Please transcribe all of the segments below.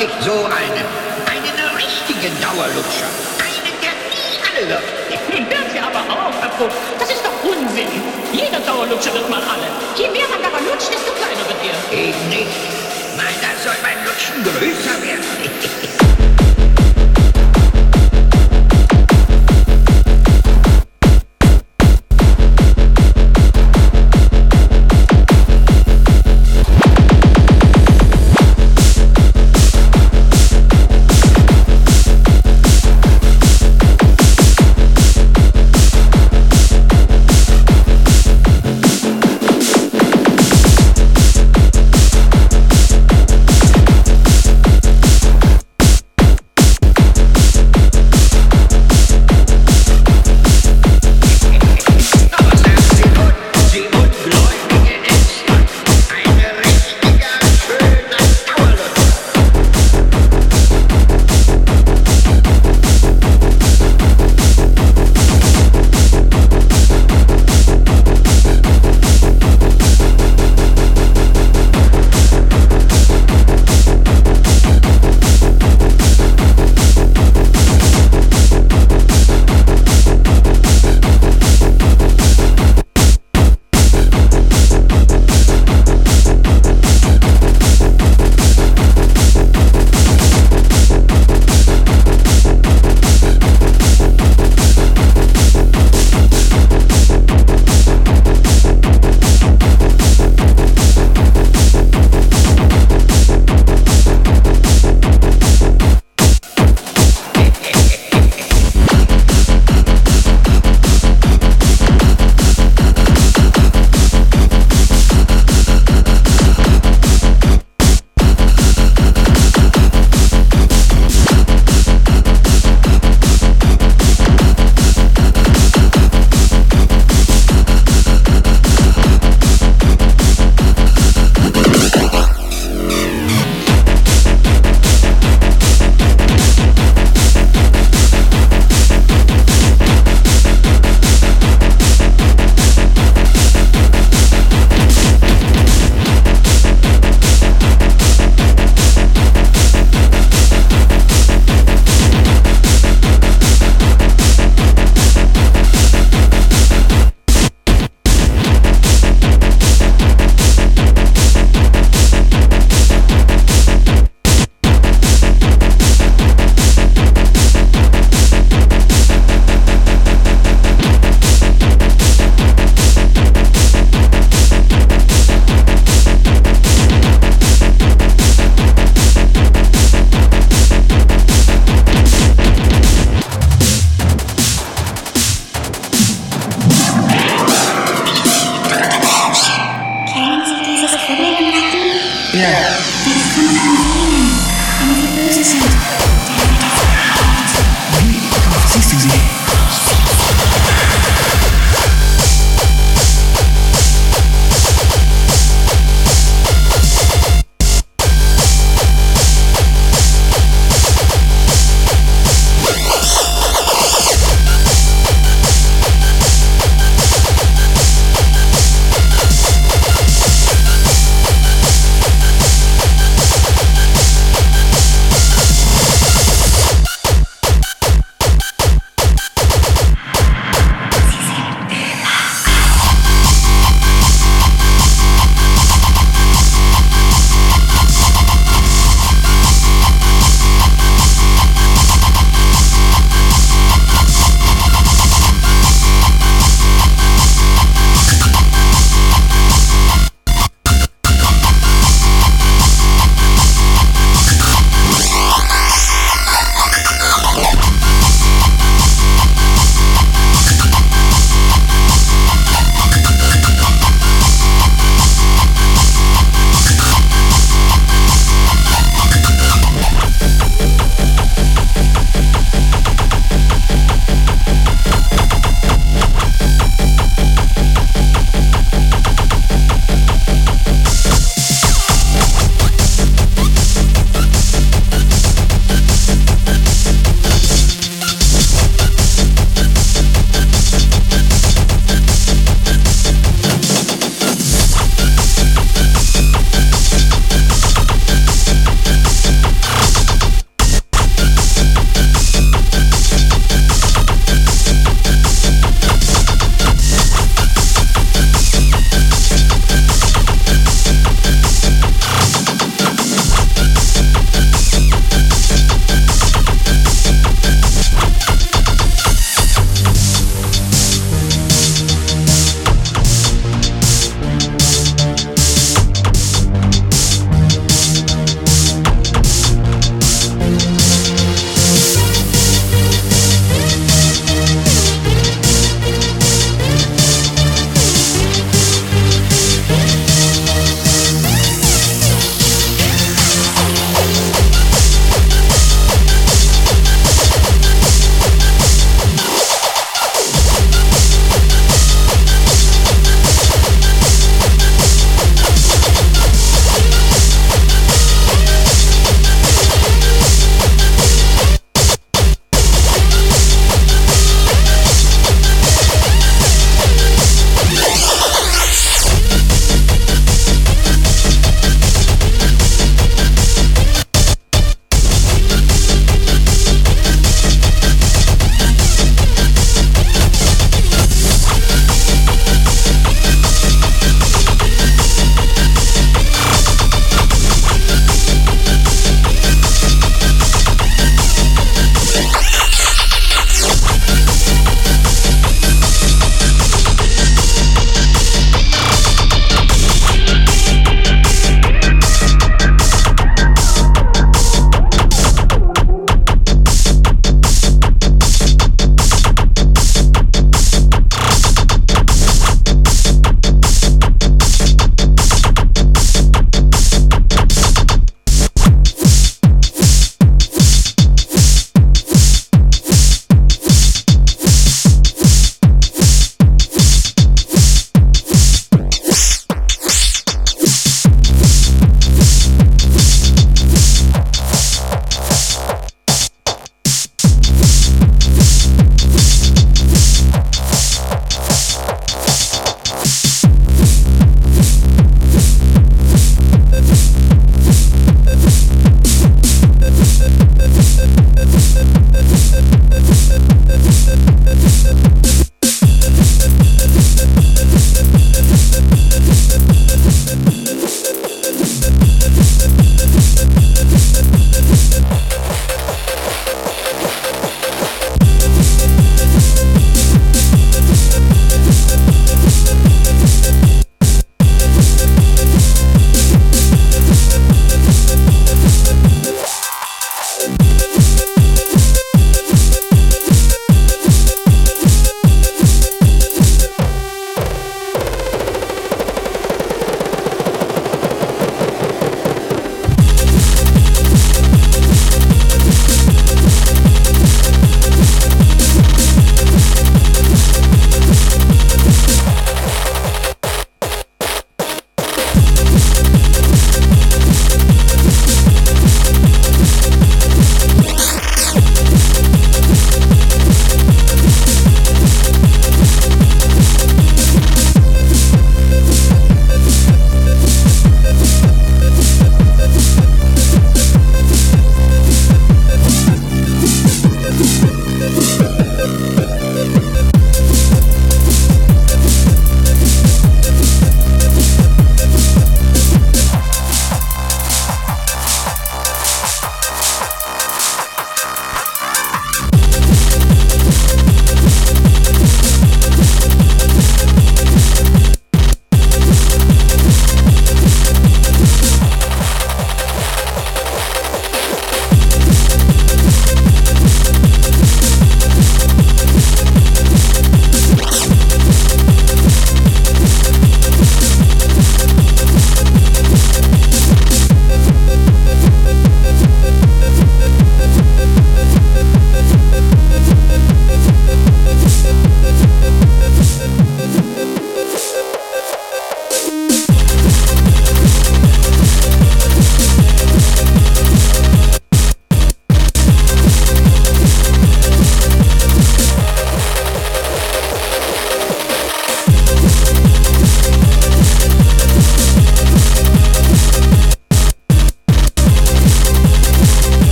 ich so einen. Einen richtigen Dauerlutscher. Einen, der nie alle wird. Hören Sie aber auf, Herr Vogt. Das ist doch Unsinn. Jeder Dauerlutscher wird mal alle. Je mehr man daran lutscht, desto kleiner wird er. Eben nicht. Meiner soll beim Lutschen größer werden.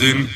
Sizin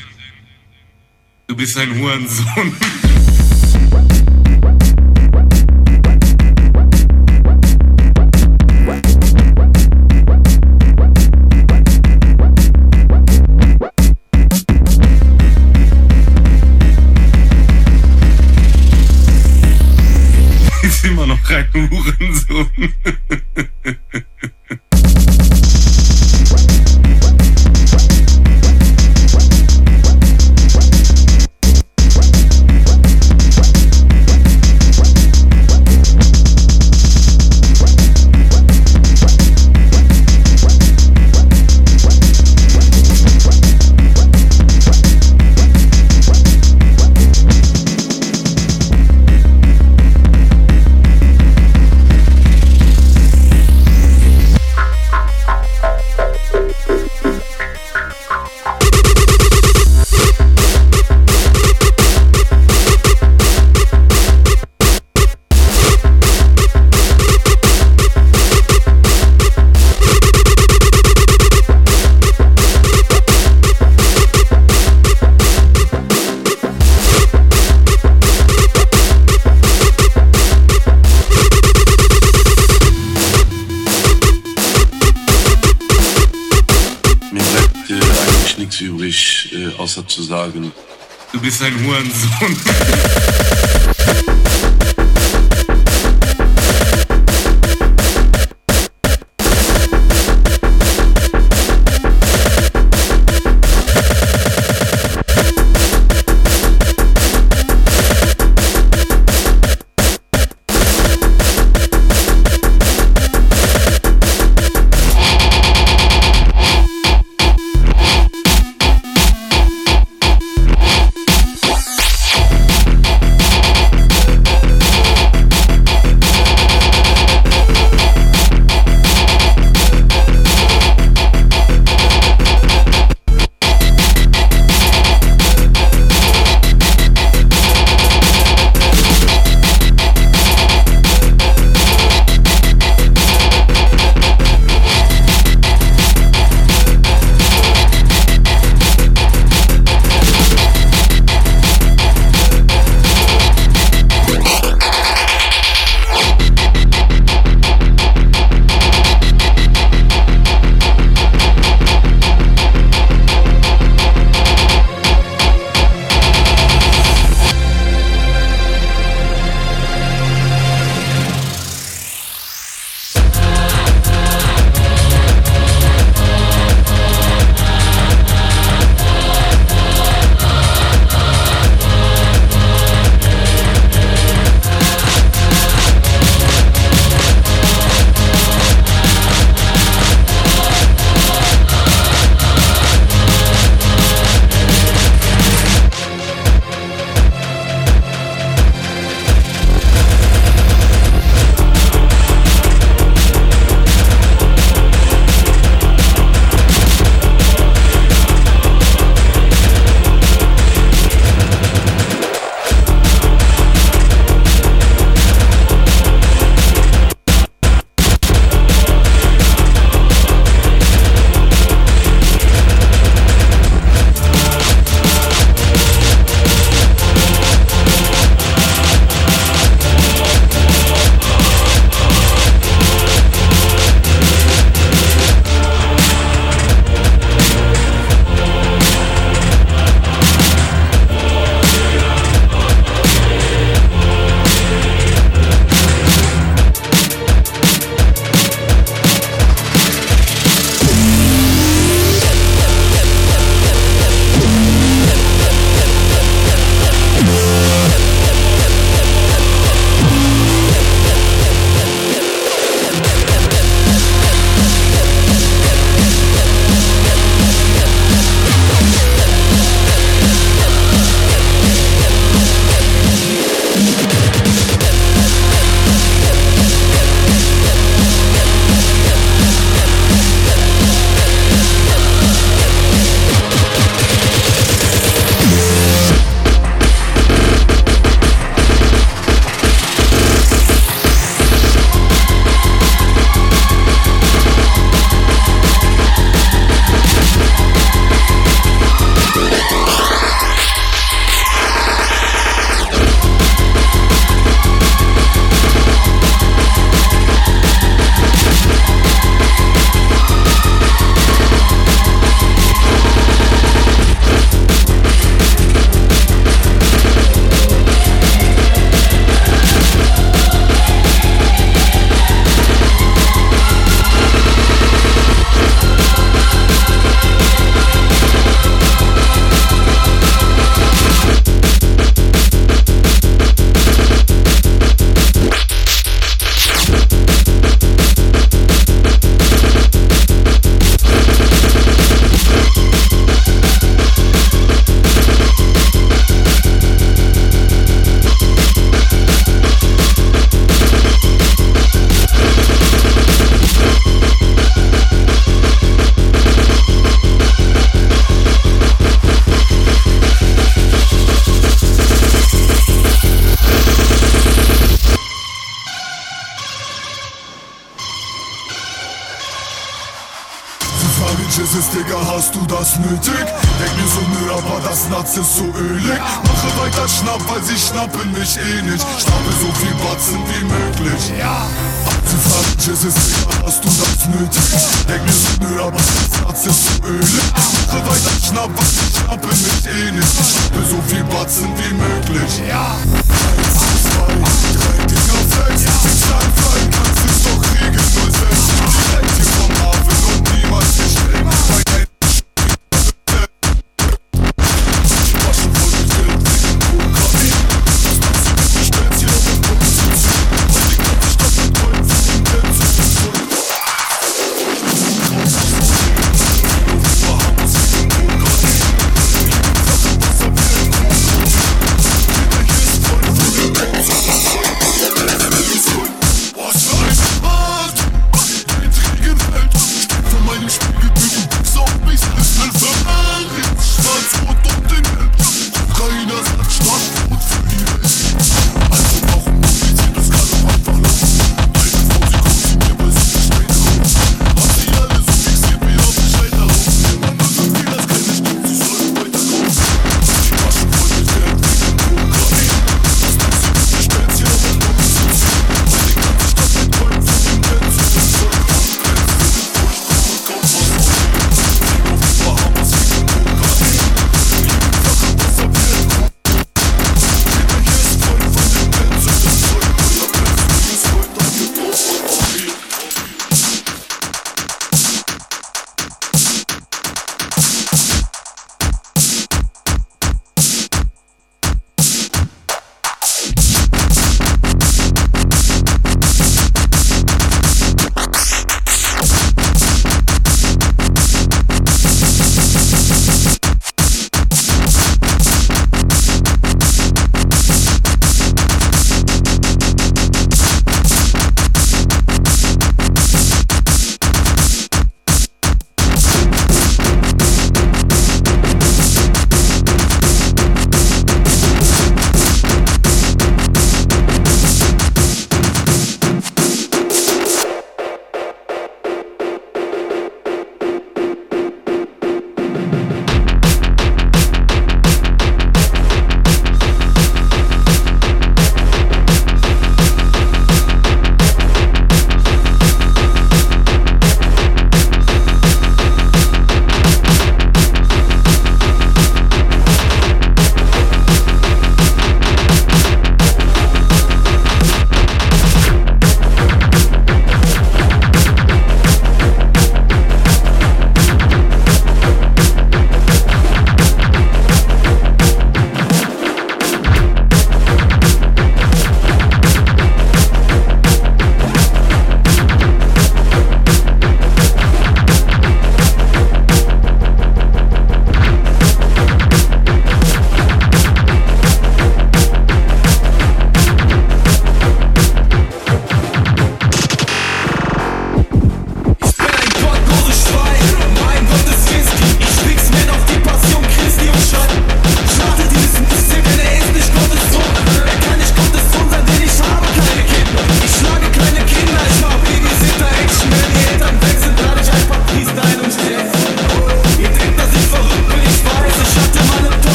Du bist ein Hurensohn.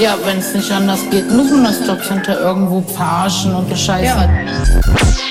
Ja, wenn es nicht anders geht, muss man das Jobcenter irgendwo parschen und bescheißen. Ja.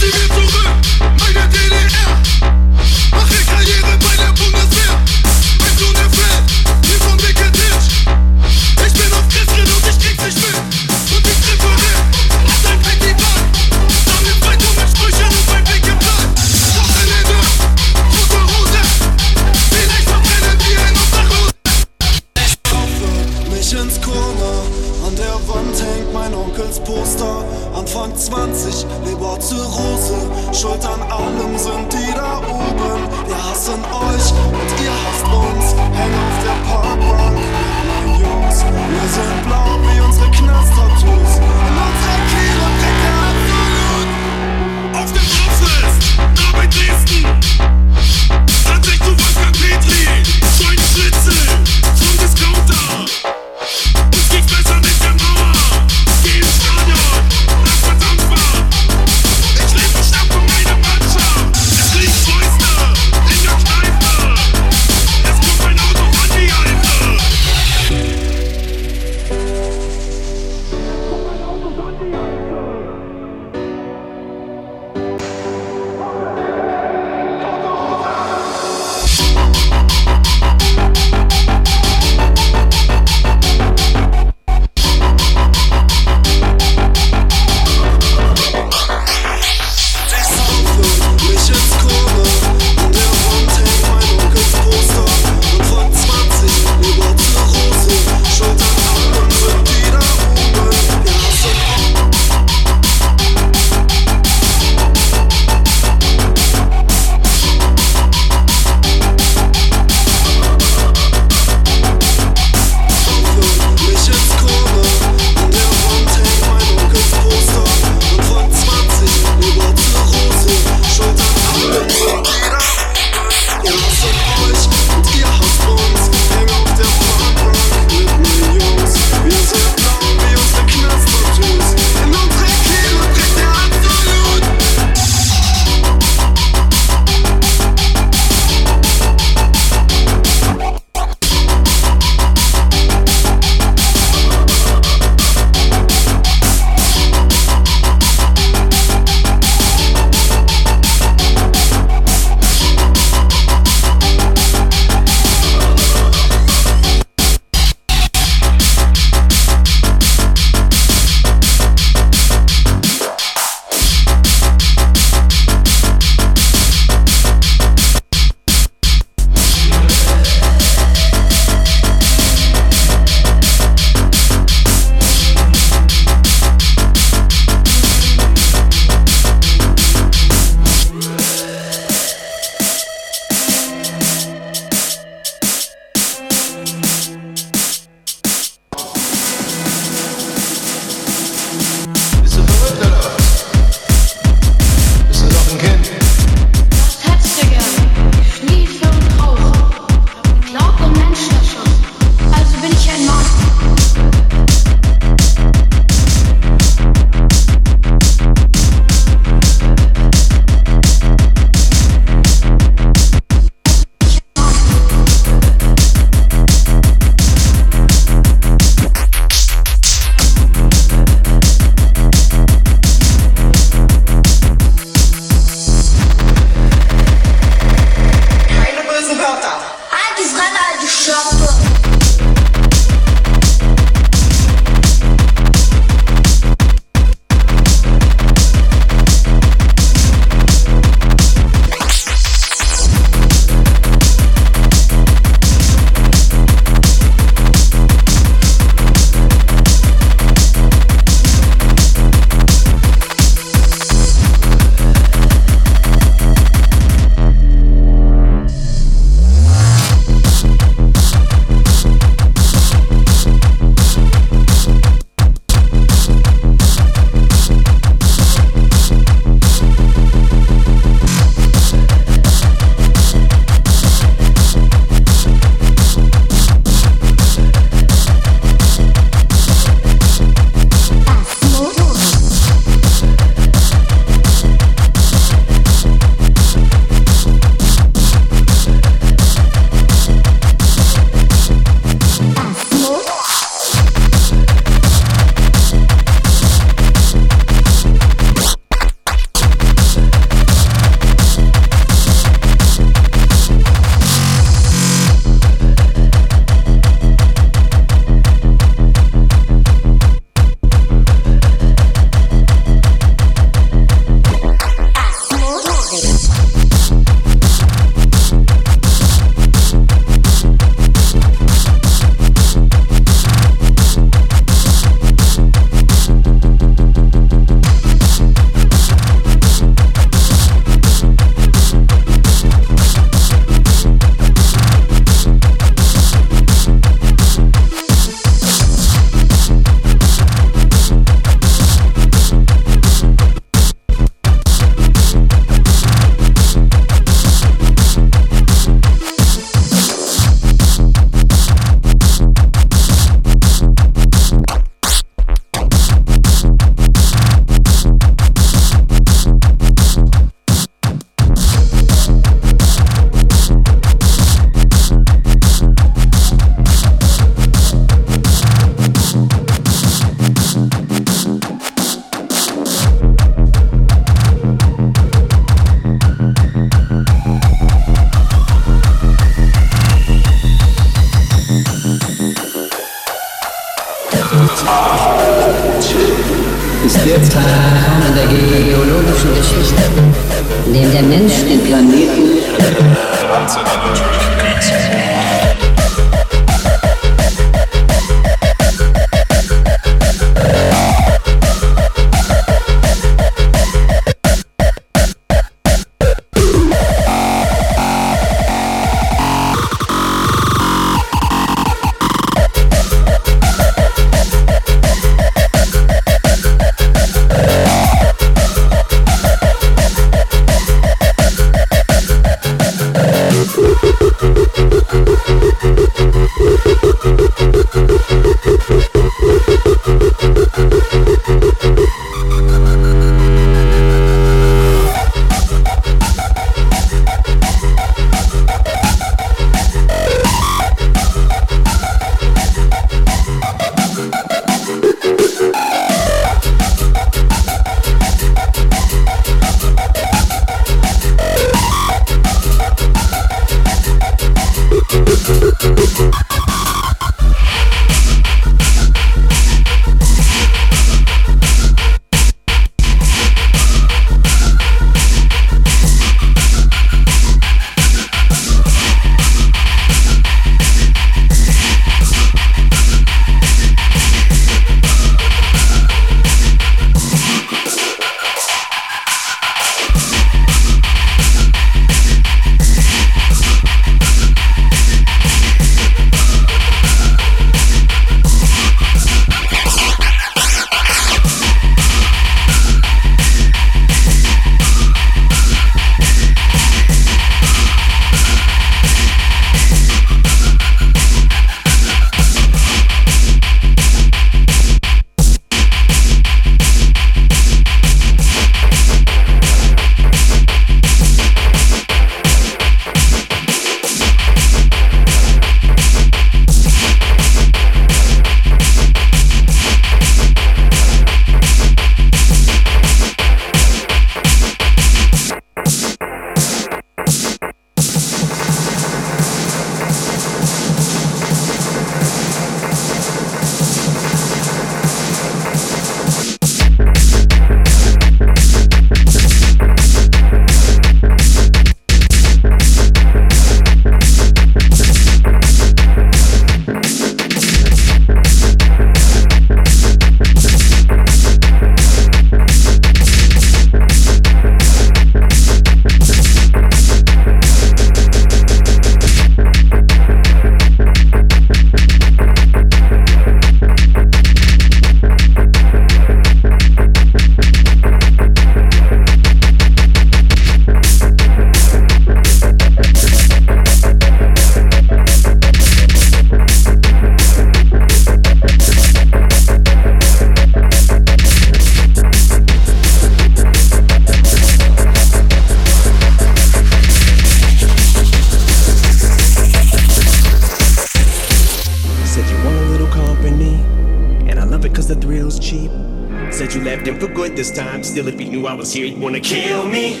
Here, you wanna kill me?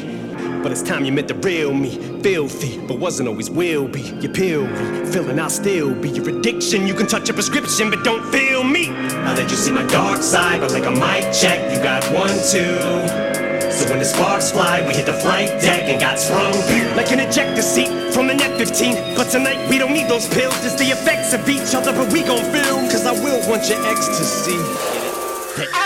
But it's time you met the real me, filthy, but wasn't always will be. Your pill feeling I'll still be your addiction. You can touch a prescription, but don't feel me. I let you see my dark side, but like a mic check, you got one, two. So when the sparks fly, we hit the flight deck and got sprung like an ejector seat from an F-15. But tonight we don't need those pills, it's the effects of each other, but we gon' film. Cause I will want your ecstasy. I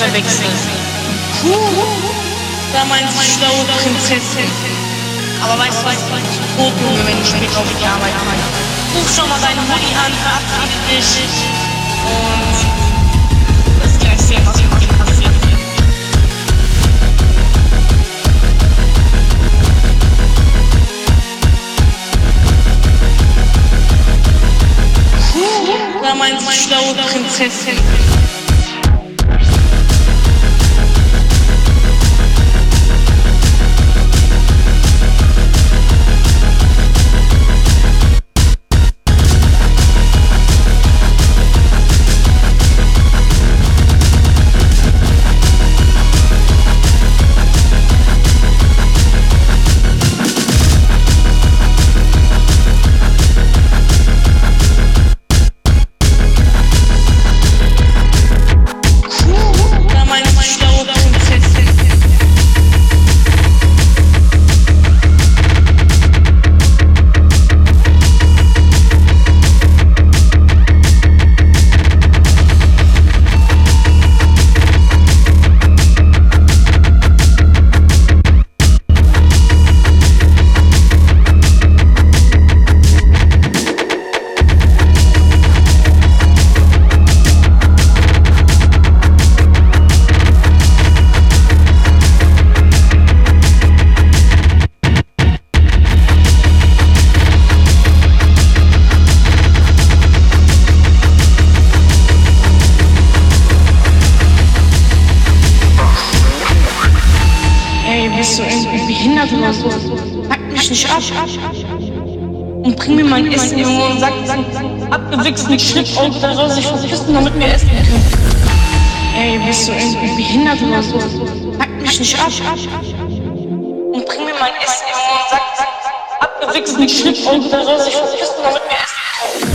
verwechseln. Puh, da meinst du schlaue Prinzessin. Aber weißt du, weißt du, ich bin tot, Junge, wenn ich später auf die Arbeit arbeite. Ruf schon mal deinen Mutti an, verabschiede dich. Und das gleich sehen, was ich machen kann. Puh, da meinst du schlaue Prinzessin. Irgendwie behindert oder so? Pack mich nicht ab. Und bring mir mein Essen, Junge, und sag diesen abgewichsten Schnippauge, der soll sich verpissen, damit wir essen können. Ey, bist du irgendwie behindert oder so? Pack mich nicht ab. Und bring mir mein Essen, Junge, und sag diesen abgewichsten Schnippauge, der soll sich verpissen, damit wir essen können.